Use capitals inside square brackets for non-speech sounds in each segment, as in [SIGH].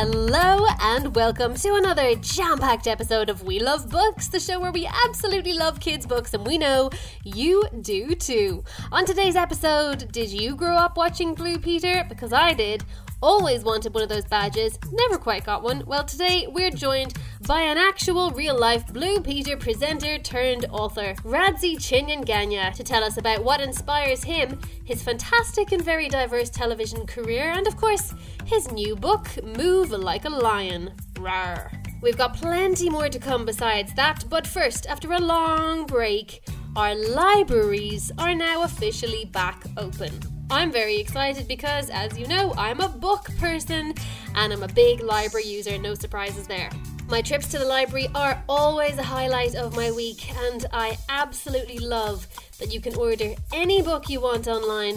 Hello and welcome to another jam packed episode of We Love Books, the show where we absolutely love kids' books and we know you do too. On today's episode, did you grow up watching Blue Peter? Because I did. Always wanted one of those badges, never quite got one. Well, today we're joined by an actual real life Blue Peter presenter turned author, Radzi Chinyanganya, to tell us about what inspires him, his fantastic and very diverse television career, and of course, his new book, Move Like a Lion. Rawr. We've got plenty more to come besides that, but first, after a long break, our libraries are now officially back open. I'm very excited because, as you know, I'm a book person and I'm a big library user, no surprises there. My trips to the library are always a highlight of my week, and I absolutely love that you can order any book you want online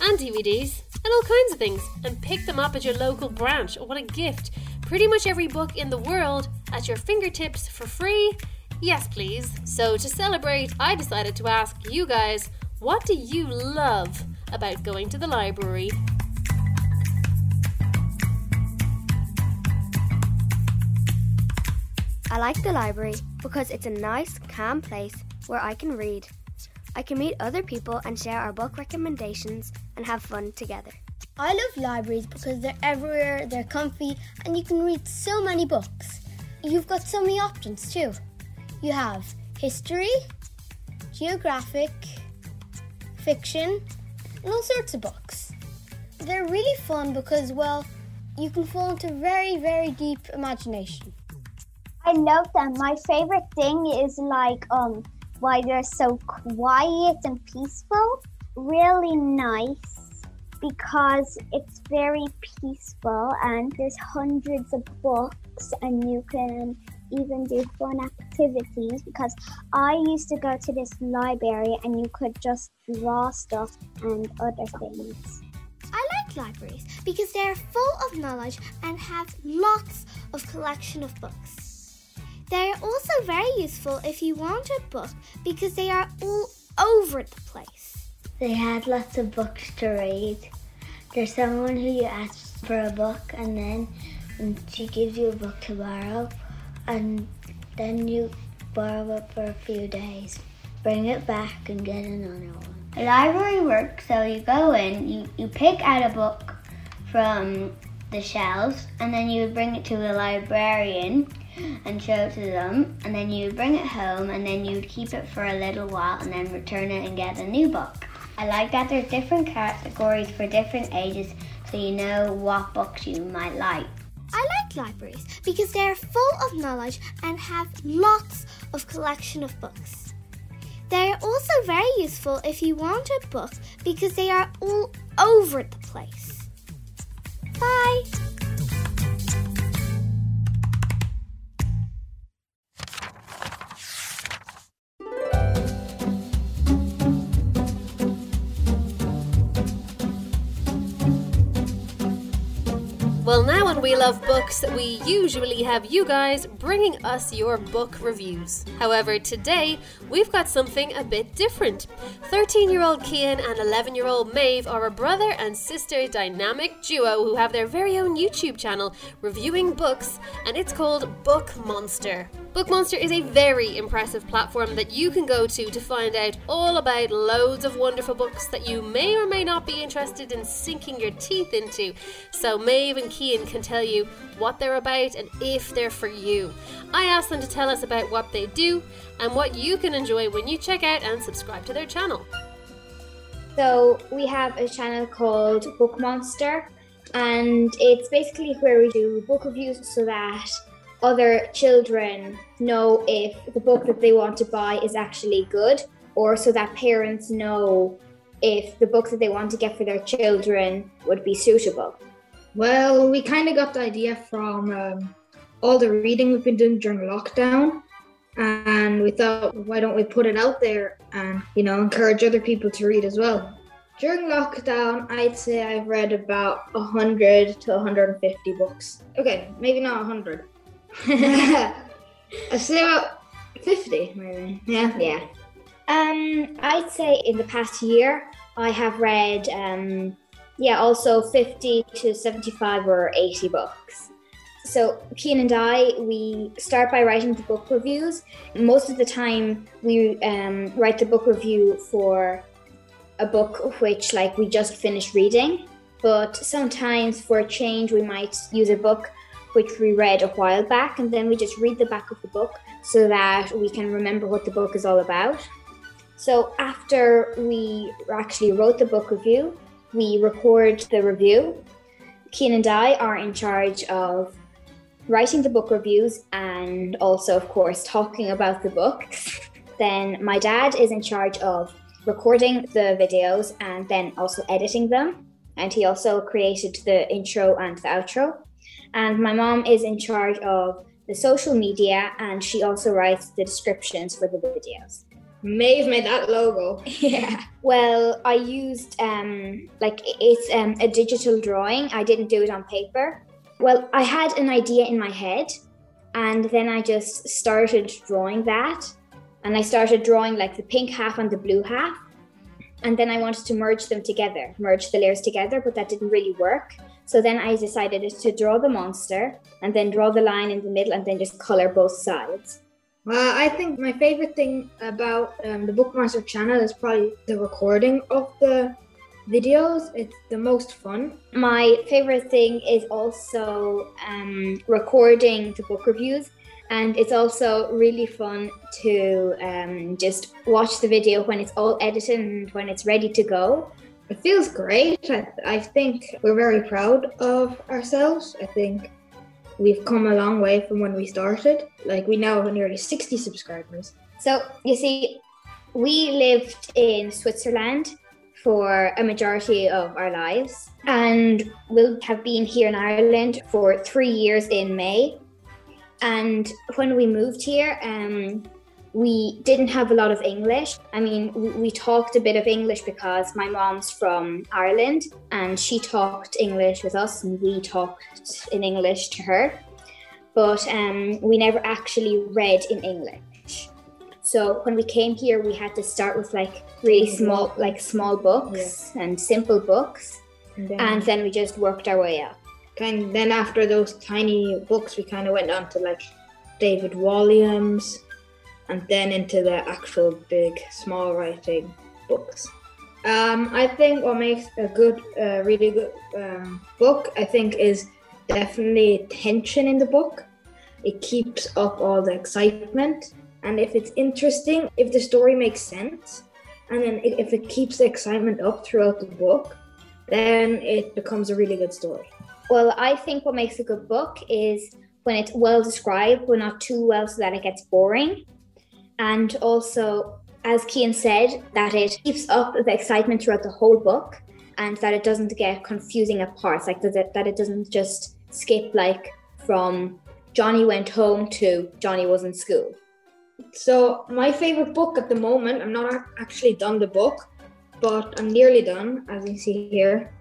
and DVDs and all kinds of things and pick them up at your local branch. What a gift! Pretty much every book in the world at your fingertips for free. Yes, please. So, to celebrate, I decided to ask you guys what do you love about going to the library? I like the library because it's a nice, calm place where I can read. I can meet other people and share our book recommendations and have fun together. I love libraries because they're everywhere, they're comfy, and you can read so many books. You've got so many options too. You have history, geographic, fiction, and all sorts of books. They're really fun because, well, you can fall into very, very deep imagination. I love them. My favorite thing is like um why they're so quiet and peaceful. Really nice because it's very peaceful and there's hundreds of books and you can even do fun activities because I used to go to this library and you could just draw stuff and other things. I like libraries because they're full of knowledge and have lots of collection of books. They are also very useful if you want a book because they are all over the place. They had lots of books to read. There's someone who you ask for a book and then and she gives you a book to borrow and then you borrow it for a few days. Bring it back and get another one. The library works so you go in, you, you pick out a book from the shelves and then you would bring it to the librarian and show it to them and then you would bring it home and then you'd keep it for a little while and then return it and get a new book. I like that there's different categories for different ages so you know what books you might like. I like libraries because they are full of knowledge and have lots of collection of books. They are also very useful if you want a book because they are all over the place. Bye. Well, now on We Love Books, we usually have you guys bringing us your book reviews. However, today we've got something a bit different. 13 year old Kian and 11 year old Maeve are a brother and sister dynamic duo who have their very own YouTube channel reviewing books, and it's called Book Monster. Book Monster is a very impressive platform that you can go to to find out all about loads of wonderful books that you may or may not be interested in sinking your teeth into. So, Maeve and Kian can tell you what they're about and if they're for you. I asked them to tell us about what they do and what you can enjoy when you check out and subscribe to their channel. So we have a channel called Book Monster, and it's basically where we do book reviews so that other children know if the book that they want to buy is actually good, or so that parents know if the book that they want to get for their children would be suitable. Well, we kind of got the idea from um, all the reading we've been doing during lockdown, and we thought, why don't we put it out there and you know encourage other people to read as well. During lockdown, I'd say I've read about 100 to 150 books. Okay, maybe not 100. [LAUGHS] About 50, maybe. Yeah. Yeah. Um, I'd say in the past year, I have read, um, yeah, also 50 to 75 or 80 books. So, Kian and I, we start by writing the book reviews. Most of the time, we um, write the book review for a book which, like, we just finished reading. But sometimes, for a change, we might use a book which we read a while back, and then we just read the back of the book so that we can remember what the book is all about. So, after we actually wrote the book review, we record the review. Kian and I are in charge of writing the book reviews and also, of course, talking about the books. [LAUGHS] then my dad is in charge of recording the videos and then also editing them. And he also created the intro and the outro. And my mom is in charge of the social media and she also writes the descriptions for the videos. Maeve made that logo. [LAUGHS] Yeah. Well, I used um like it's um, a digital drawing. I didn't do it on paper. Well, I had an idea in my head and then I just started drawing that. And I started drawing like the pink half and the blue half. And then I wanted to merge them together, merge the layers together, but that didn't really work. So then I decided to draw the monster and then draw the line in the middle and then just color both sides. Well, I think my favorite thing about um, the Book Monster channel is probably the recording of the videos. It's the most fun. My favorite thing is also um, recording the book reviews. And it's also really fun to um, just watch the video when it's all edited and when it's ready to go. It feels great. I, I think we're very proud of ourselves. I think we've come a long way from when we started. Like we now have nearly 60 subscribers. So you see, we lived in Switzerland for a majority of our lives and we'll have been here in Ireland for three years in May. And when we moved here, um, we didn't have a lot of English. I mean, we, we, talked a bit of English because my mom's from Ireland and she talked English with us and we talked in English to her. But um, we never actually read in English. So when we came here, we had to start with like really small, like small books yeah. and simple books. And then, and then we just worked our way up. Kind then after those tiny books, we kind of went on to like David Walliams and then into the actual big, small writing books. Um, I think what makes a good, uh, really good um, book, I think, is definitely tension in the book. It keeps up all the excitement, and if it's interesting, if the story makes sense, and then if it keeps the excitement up throughout the book, then it becomes a really good story. Well, I think what makes a good book is when it's well described, but not too well so that it gets boring and also as Kian said, that it keeps up the excitement throughout the whole book and that it doesn't get confusing at parts, like that it, that it doesn't just skip like from Johnny went home to Johnny was in school. So my favorite book at the moment, I'm not actually done the book, but I'm nearly done, as you see here.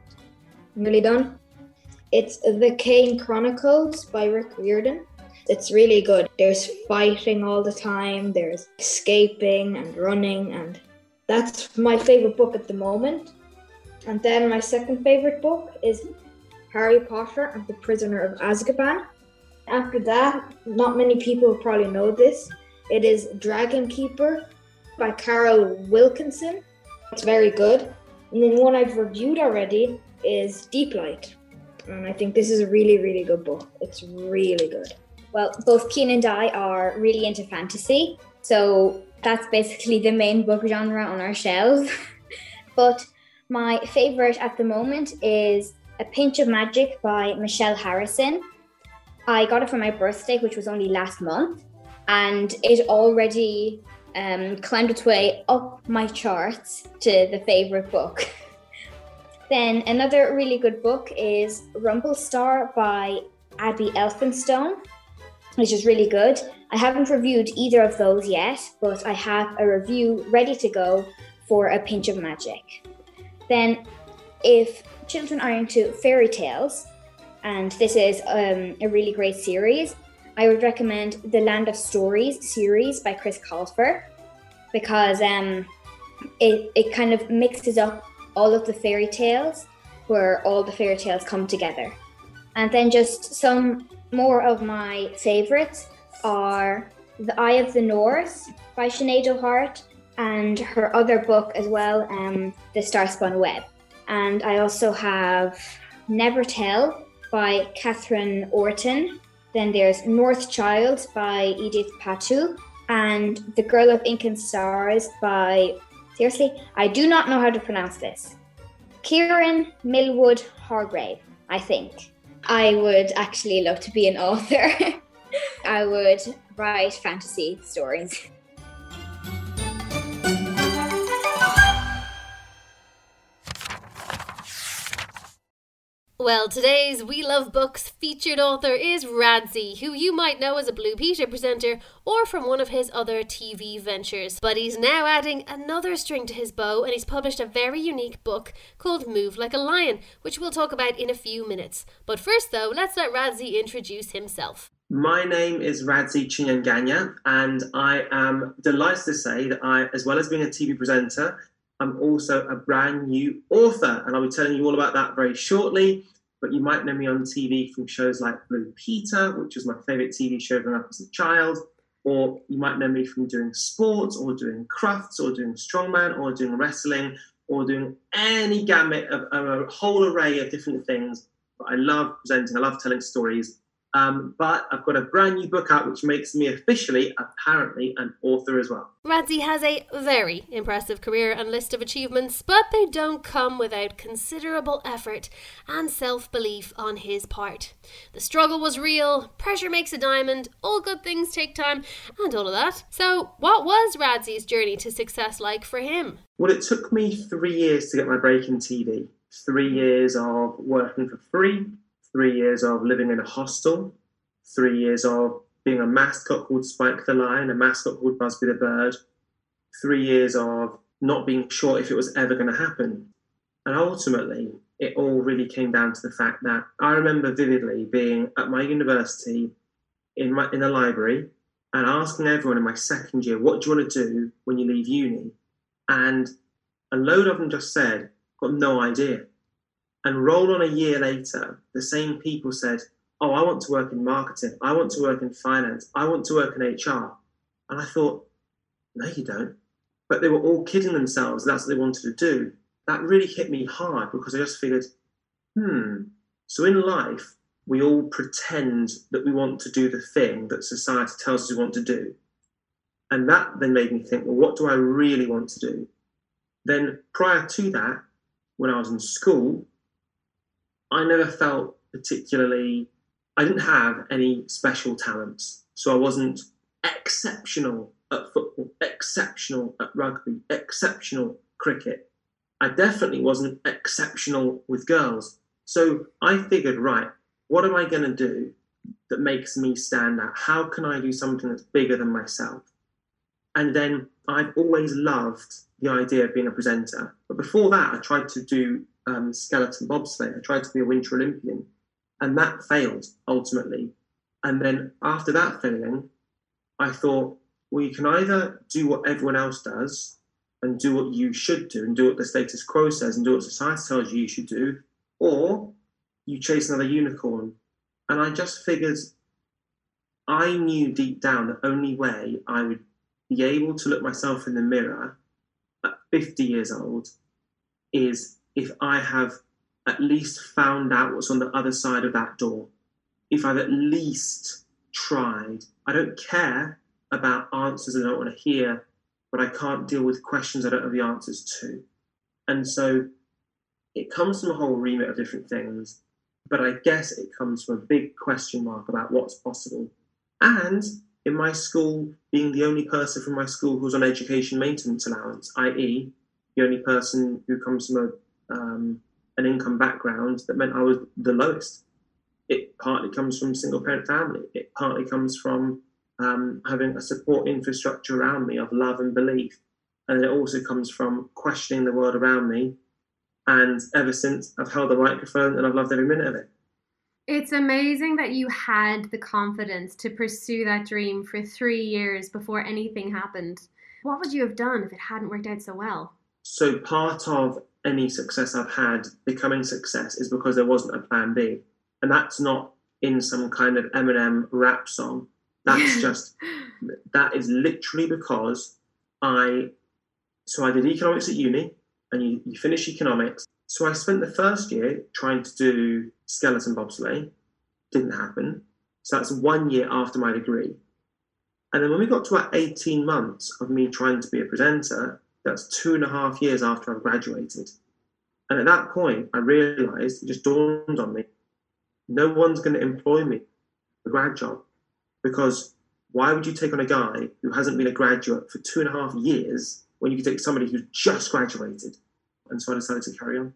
I'm nearly done. It's The Kane Chronicles by Rick Riordan. It's really good. There's fighting all the time, there's escaping and running, and that's my favorite book at the moment. And then my second favorite book is Harry Potter and the Prisoner of Azkaban. After that, not many people probably know this. It is Dragon Keeper by Carole Wilkinson. It's very good. And then one I've reviewed already is Deep Light. And I think this is a really, really good book. It's really good. Well, both Kian and I are really into fantasy. So that's basically the main book genre on our shelves. [LAUGHS] but my favorite at the moment is A Pinch of Magic by Michelle Harrison. I got it for my birthday, which was only last month, and it already um, climbed its way up my charts to the favorite book. [LAUGHS] then another really good book is Rumble Star by Abi Elphinstone which is really good. I haven't reviewed either of those yet, but I have a review ready to go for A Pinch of Magic. Then, if children are into fairy tales, and this is um, a really great series, I would recommend the Land of Stories series by Chris Colfer because um, it, it kind of mixes up all of the fairy tales where all the fairy tales come together. And then just some more of my favourites are The Eye of the North by Sinead O'Hart and her other book as well, um, The Starspun Web. And I also have Never Tell by Catherine Orton. Then there's North Child by Edith Pattou and The Girl of Ink and Stars by, seriously, I do not know how to pronounce this. Kieran Millwood Hargrave, I think. I would actually love to be an author. [LAUGHS] I would write fantasy stories. Well, today's We Love Books featured author is Radzi, who you might know as a Blue Peter presenter or from one of his other TV ventures. But he's now adding another string to his bow and he's published a very unique book called Move Like a Lion, which we'll talk about in a few minutes. But first, though, let's let Radzi introduce himself. My name is Radzi Chinyanganya, and I am delighted to say that I, as well as being a TV presenter, I'm also a brand new author, and I'll be telling you all about that very shortly. But you might know me on TV from shows like Blue Peter, which was my favorite TV show growing up as a child, or you might know me from doing sports, or doing crafts, or doing strongman, or doing wrestling, or doing any gamut of, of a whole array of different things. But I love presenting, I love telling stories, um, but I've got a brand new book out, which makes me officially, apparently, an author as well. Radzi has a very impressive career and list of achievements, but they don't come without considerable effort and self belief on his part. The struggle was real, pressure makes a diamond, all good things take time, and all of that. So, what was Radzi's journey to success like for him? Well, it took me three years to get my break in TV. Three years of working for free, three years of living in a hostel, three years of being a mascot called Spike the Lion, a mascot called Busby the Bird, three years of not being sure if it was ever going to happen. And ultimately, it all really came down to the fact that I remember vividly being at my university in my in the library and asking everyone in my second year, what do you want to do when you leave uni? And a load of them just said, got no idea. And roll on a year later, the same people said, Oh, I want to work in marketing. I want to work in finance. I want to work in HR. And I thought, No, you don't. But they were all kidding themselves. That's what they wanted to do. That really hit me hard because I just figured, hmm. So in life, we all pretend that we want to do the thing that society tells us we want to do. And that then made me think, well, what do I really want to do? Then prior to that, when I was in school, I never felt particularly, I didn't have any special talents. So I wasn't exceptional at football, exceptional at rugby, exceptional cricket. I definitely wasn't exceptional with girls. So I figured, right, what am I going to do that makes me stand out? How can I do something that's bigger than myself? And then I've always loved the idea of being a presenter. But before that, I tried to do um, skeleton bobsleigh. I tried to be a Winter Olympian, and that failed ultimately. And then after that failing, I thought, well, you can either do what everyone else does and do what you should do and do what the status quo says and do what society tells you you should do, or you chase another unicorn. And I just figured I knew deep down the only way I would be able to look myself in the mirror at 50 years old is if I have at least found out what's on the other side of that door, if I've at least tried, I don't care about answers I don't want to hear, but I can't deal with questions I don't have the answers to. And so it comes from a whole remit of different things, but I guess it comes from a big question mark about what's possible. And in my school, being the only person from my school who's on education maintenance allowance, i.e., the only person who comes from a um, an income background that meant I was the lowest. It partly comes from single parent family. It partly comes from um, having a support infrastructure around me of love and belief. And it also comes from questioning the world around me. And ever since, I've held the microphone and I've loved every minute of it. It's amazing that you had the confidence to pursue that dream for three years before anything happened. What would you have done if it hadn't worked out so well? So, part of any success I've had becoming success is because there wasn't a plan B. And that's not in some kind of Eminem rap song. That's just that is literally because I so I did economics at uni and you, you finish economics. So I spent the first year trying to do skeleton bobsleigh. Didn't happen. So that's one year after my degree. And then when we got to about 18 months of me trying to be a presenter, that's two and a half years after I've graduated. And at that point, I realized, it just dawned on me, no one's going to employ me for a grad job because why would you take on a guy who hasn't been a graduate for two and a half years when you could take somebody who's just graduated? And so I decided to carry on.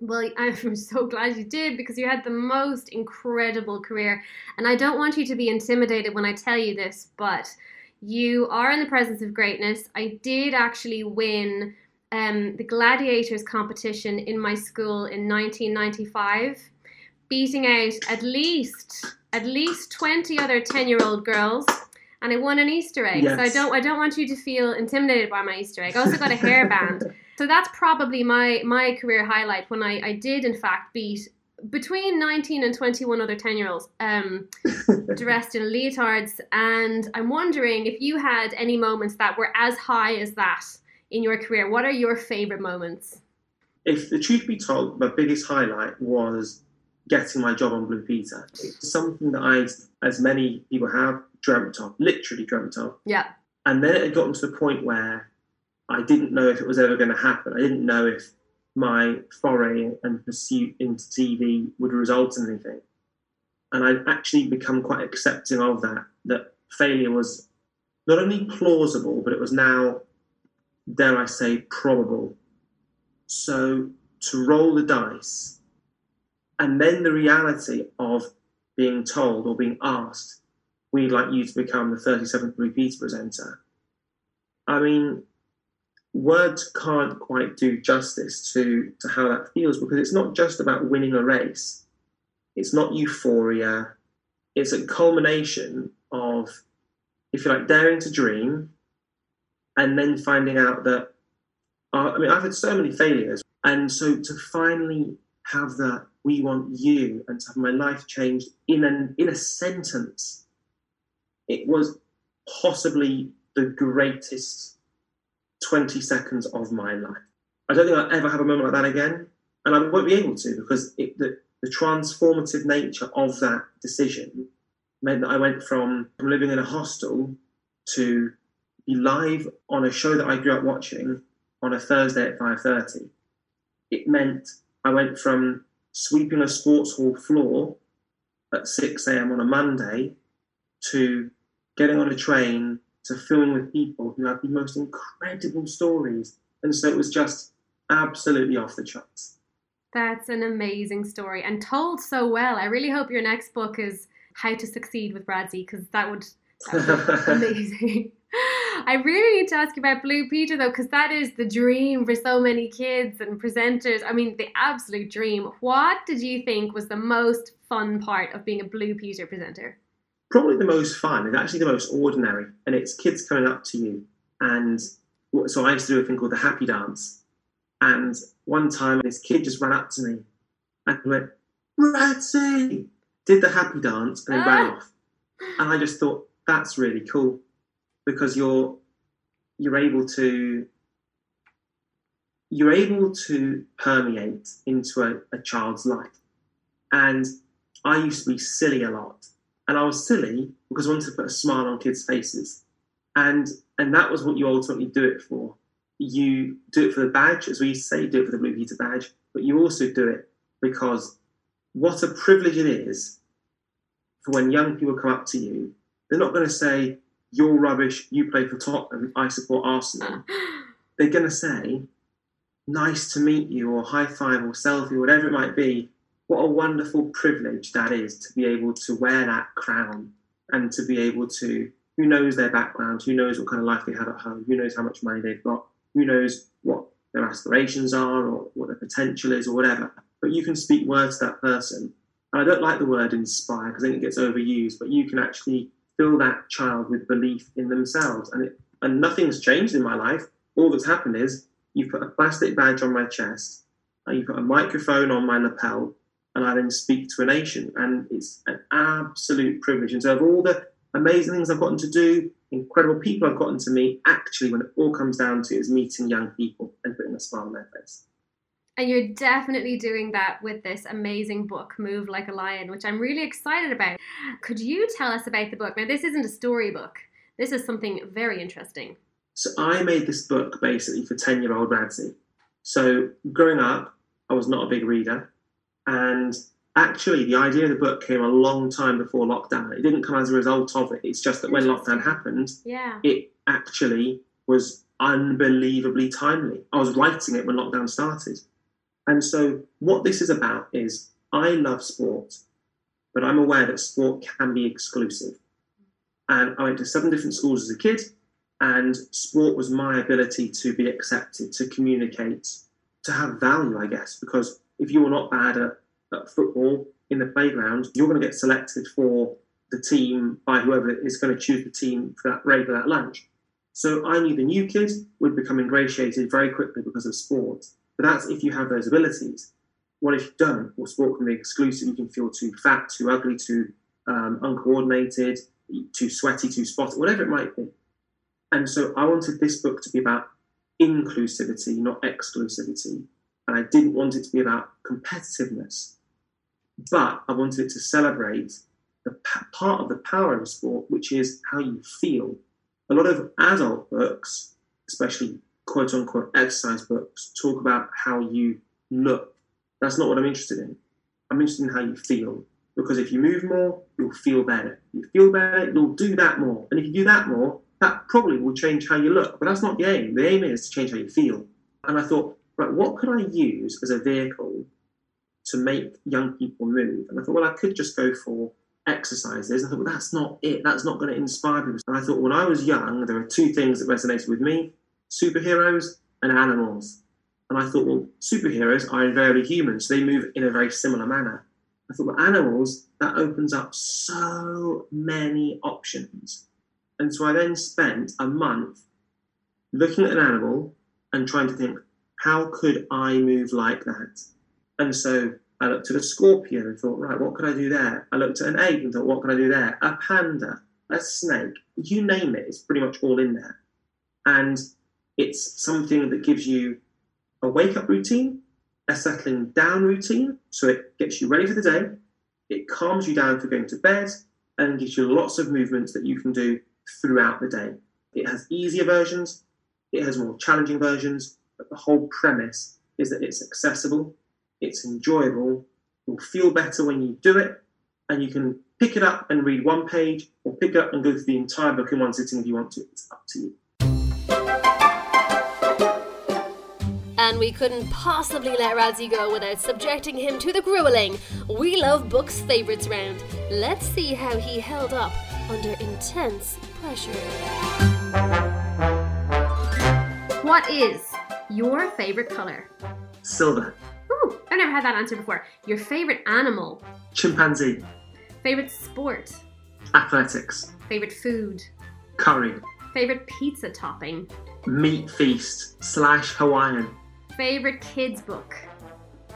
Well, [LAUGHS] I'm so glad you did because you had the most incredible career. And I don't want you to be intimidated when I tell you this, but you are in the presence of greatness. I did actually win um, the gladiators competition in my school in 1995, beating out at least at least 20 other 10 year old girls. And I won an Easter egg. Yes. So I don't I don't want you to feel intimidated by my Easter egg. I also got a hairband. [LAUGHS] so that's probably my my career highlight when I, I did in fact beat between 19 and 21 other 10 year olds um, [LAUGHS] dressed in leotards. And I'm wondering if you had any moments that were as high as that in your career. What are your favorite moments? If the truth be told, my biggest highlight was getting my job on Blue Peter. It's something that I, as many people have, dreamt of, literally dreamt of. Yeah. And then it had gotten to the point where I didn't know if it was ever going to happen. I didn't know if my foray and pursuit into TV would result in anything. And I'd actually become quite accepting of that, that failure was not only plausible, but it was now, dare I say, probable. So to roll the dice, and then the reality of being told or being asked, we'd like you to become the 37th Blue Peter presenter. I mean, words can't quite do justice to, to how that feels because it's not just about winning a race. It's not euphoria. It's a culmination of, if you like, daring to dream and then finding out that, uh, I mean, I've had so many failures. And so to finally have that, we want you, and to have my life changed in, an, in a sentence, it was possibly the greatest 20 seconds of my life. I don't think I'll ever have a moment like that again. And I won't be able to because it, the, the transformative nature of that decision meant that I went from, from living in a hostel to be live on a show that I grew up watching on a Thursday at 5.30. It meant I went from sweeping a sports hall floor at 6 a.m. on a Monday to getting on a train to film with people who have the most incredible stories. And so it was just absolutely off the charts. That's an amazing story and told so well. I really hope your next book is How to Succeed with Radzi because that would, that would be [LAUGHS] amazing. I really need to ask you about Blue Peter though, because that is the dream for so many kids and presenters. I mean, the absolute dream. What did you think was the most fun part of being a Blue Peter presenter? Probably the most fun is actually the most ordinary, and it's kids coming up to you. And so I used to do a thing called the happy dance. And one time, this kid just ran up to me and went, Radzi! Did the happy dance and then ah. ran off. And I just thought, that's really cool because you're you're able to you're able to permeate into a, a child's life. And I used to be silly a lot and I was silly because I wanted to put a smile on kids' faces, and and that was what you ultimately do it for. You do it for the badge, as we say, do it for the Blue Peter badge, but you also do it because what a privilege it is for when young people come up to you. They're not going to say, "You're rubbish. You play for Tottenham. I support Arsenal." [LAUGHS] They're going to say, "Nice to meet you," or "High five or "Selfie," whatever it might be what a wonderful privilege that is to be able to wear that crown and to be able to who knows their background who knows what kind of life they have at home who knows how much money they've got who knows what their aspirations are or what their potential is or whatever. But you can speak words to that person. And i don't like the word inspire because i think it gets overused but you can actually fill that child with belief in themselves. And it and nothing's changed in my life. All that's happened is you've put a plastic badge on my chest uh, and you've put a microphone on my lapel and I then speak to a nation. And it's an absolute privilege. And so, of all the amazing things I've gotten to do, incredible people I've gotten to meet, actually, when it all comes down to it, is meeting young people and putting a smile on their face. And you're definitely doing that with this amazing book, Move Like a Lion, which I'm really excited about. Could you tell us about the book? Now, this isn't a storybook, this is something very interesting. So, I made this book basically for 10 year old Radzi. So, growing up, I was not a big reader. And actually, the idea of the book came a long time before lockdown. It didn't come as a result of it. It's just that when lockdown happened, Yeah. it actually was unbelievably timely. I was writing it when lockdown started. And so, what this is about is I love sport, but I'm aware that sport can be exclusive. And I went to seven different schools as a kid, and sport was my ability to be accepted, to communicate, to have value, I guess, because if you're not bad at, at football in the playground, you're going to get selected for the team by whoever is going to choose the team for that break or that lunch. So I knew the new kid would become ingratiated very quickly because of sport. But that's if you have those abilities. What if you don't? Well, sport can be exclusive. You can feel too fat, too ugly, too um, uncoordinated, too sweaty, too spotty, whatever it might be. And so I wanted this book to be about inclusivity, not exclusivity. And I didn't want it to be about competitiveness, but I wanted it to celebrate the part of the power of sport, which is how you feel. A lot of adult books, especially quote unquote exercise books, talk about how you look. That's not what I'm interested in. I'm interested in how you feel. Because if you move more, you'll feel better. If you feel better, you'll do that more. And if you do that more, that probably will change how you look. But that's not the aim. The aim is to change how you feel. And I thought, right, what could I use as a vehicle to make young people move? And I thought, well, I could just go for exercises. I thought, well, that's not it. That's not going to inspire people. And I thought, when I was young, there were two things that resonated with me superheroes and animals. And I thought, well, superheroes are invariably humans. So they move in a very similar manner. I thought, well, animals, that opens up so many options. And so I then spent a month looking at an animal and trying to think, how could I move like that? And so I looked at a scorpion and thought, right, what could I do there? I looked at an ape and thought, what can I do there? A panda, a snake, you name it, it's pretty much all in there. And it's something that gives you a wake up routine, a settling down routine, so it gets you ready for the day, it calms you down for going to bed, and gives you lots of movements that you can do throughout the day. It has easier versions, it has more challenging versions, but the whole premise is that it's accessible, it's enjoyable, you'll feel better when you do it, and you can pick it up and read one page, or pick it up and go through the entire book in one sitting if you want to. It's up to you. And we couldn't possibly let Radzi go without subjecting him to the grueling We Love Books favourites round. Let's see how he held up under intense pressure. What is your favorite color? Silver, Ooh, I've never had that answer before. Your favorite animal? chimpanzee, Favorite sport? athletics, Favorite food? curry, Favorite pizza topping? meat feast slash Hawaiian, Favorite kids book?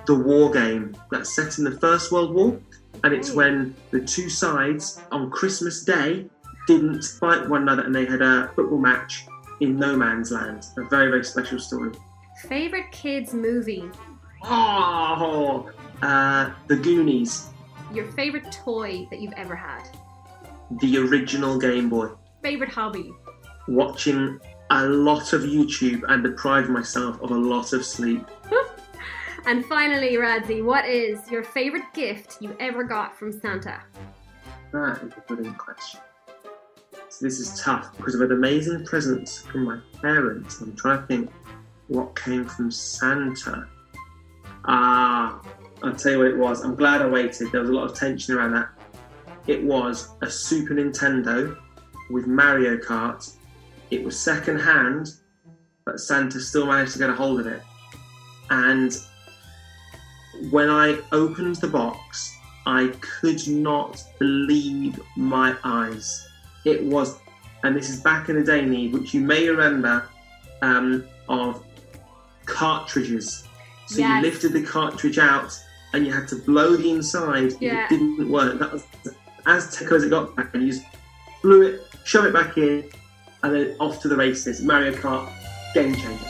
the war game that's set in the First World War, and it's when the two sides on Christmas Day didn't fight one another and they had a football match in no man's land. A very, very special story. Favorite kids movie? Oh, uh, The Goonies, Your favorite toy that you've ever had? the original Game Boy. Favorite hobby? Watching a lot of YouTube and deprive myself of a lot of sleep. [LAUGHS] And finally, Radzi, what is your favorite gift you ever got from Santa? That is a brilliant question. So this is tough because I've had amazing presents from my parents. I'm trying to think what came from Santa. Ah, I'll tell you what it was. I'm glad I waited. There was a lot of tension around that. It was a Super Nintendo with Mario Kart. It was second hand, but Santa still managed to get a hold of it. And when I opened the box, I could not believe my eyes. It was, and this is back in the day, Neve, which you may remember um, of cartridges. So Yes. you lifted the cartridge out and you had to blow the inside Yeah. it didn't work. That was as technical as it got back, and you just blew it, shove it back in, and then off to the races. Mario Kart, game changer.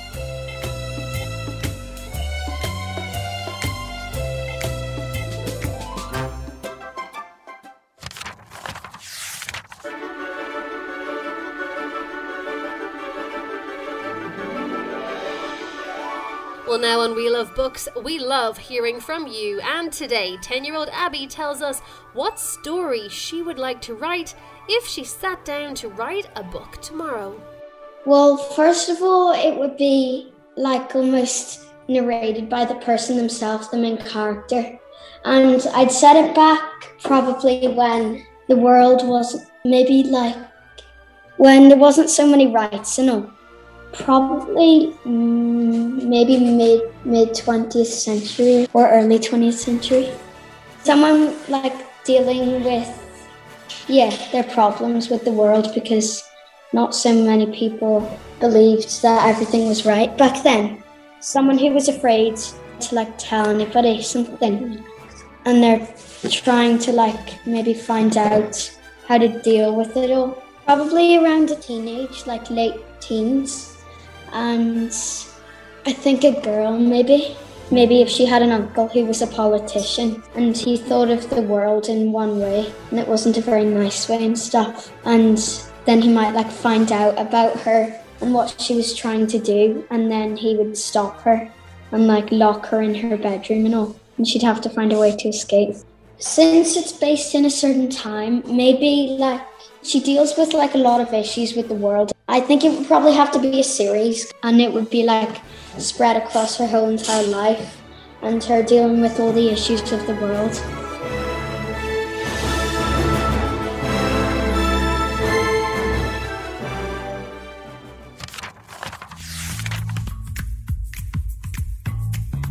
Well, now on We Love Books, we love hearing from you. And today, 10 year old Abby tells us what story she would like to write if she sat down to write a book tomorrow. Well, first of all, it would be like almost narrated by the person themselves, the main character. And I'd set it back probably when the world was maybe like when there wasn't so many rights and all. Probably mm, maybe mid mid 20th century or early 20th century. Someone like dealing with yeah, their problems with the world because not so many people believed that everything was right back then. Someone who was afraid to like tell anybody something and they're trying to like maybe find out how to deal with it all. Probably around the teenage, like late teens. And I think a girl maybe. Maybe if she had an uncle who was a politician and he thought of the world in one way and it wasn't a very nice way and stuff. And then he might like find out about her and what she was trying to do and then he would stop her and like lock her in her bedroom and all and she'd have to find a way to escape since it's based in a certain time maybe like she deals with like a lot of issues with the world i think it would probably have to be a series and it would be like spread across her whole entire life and her dealing with all the issues of the world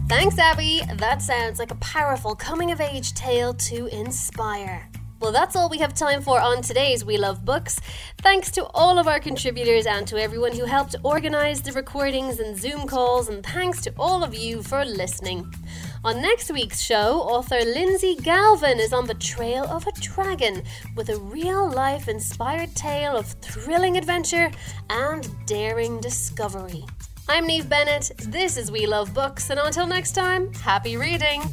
Thanks, Abby. That sounds like a powerful coming of age tale to inspire. Well, that's all we have time for on today's We Love Books. Thanks to all of our contributors and to everyone who helped organise the recordings and Zoom calls, and thanks to all of you for listening. On next week's show, author Lindsay Galvin is on the trail of a dragon with a real life inspired tale of thrilling adventure and daring discovery. I'm Neve Bennett, this is We Love Books, and until next time, happy reading!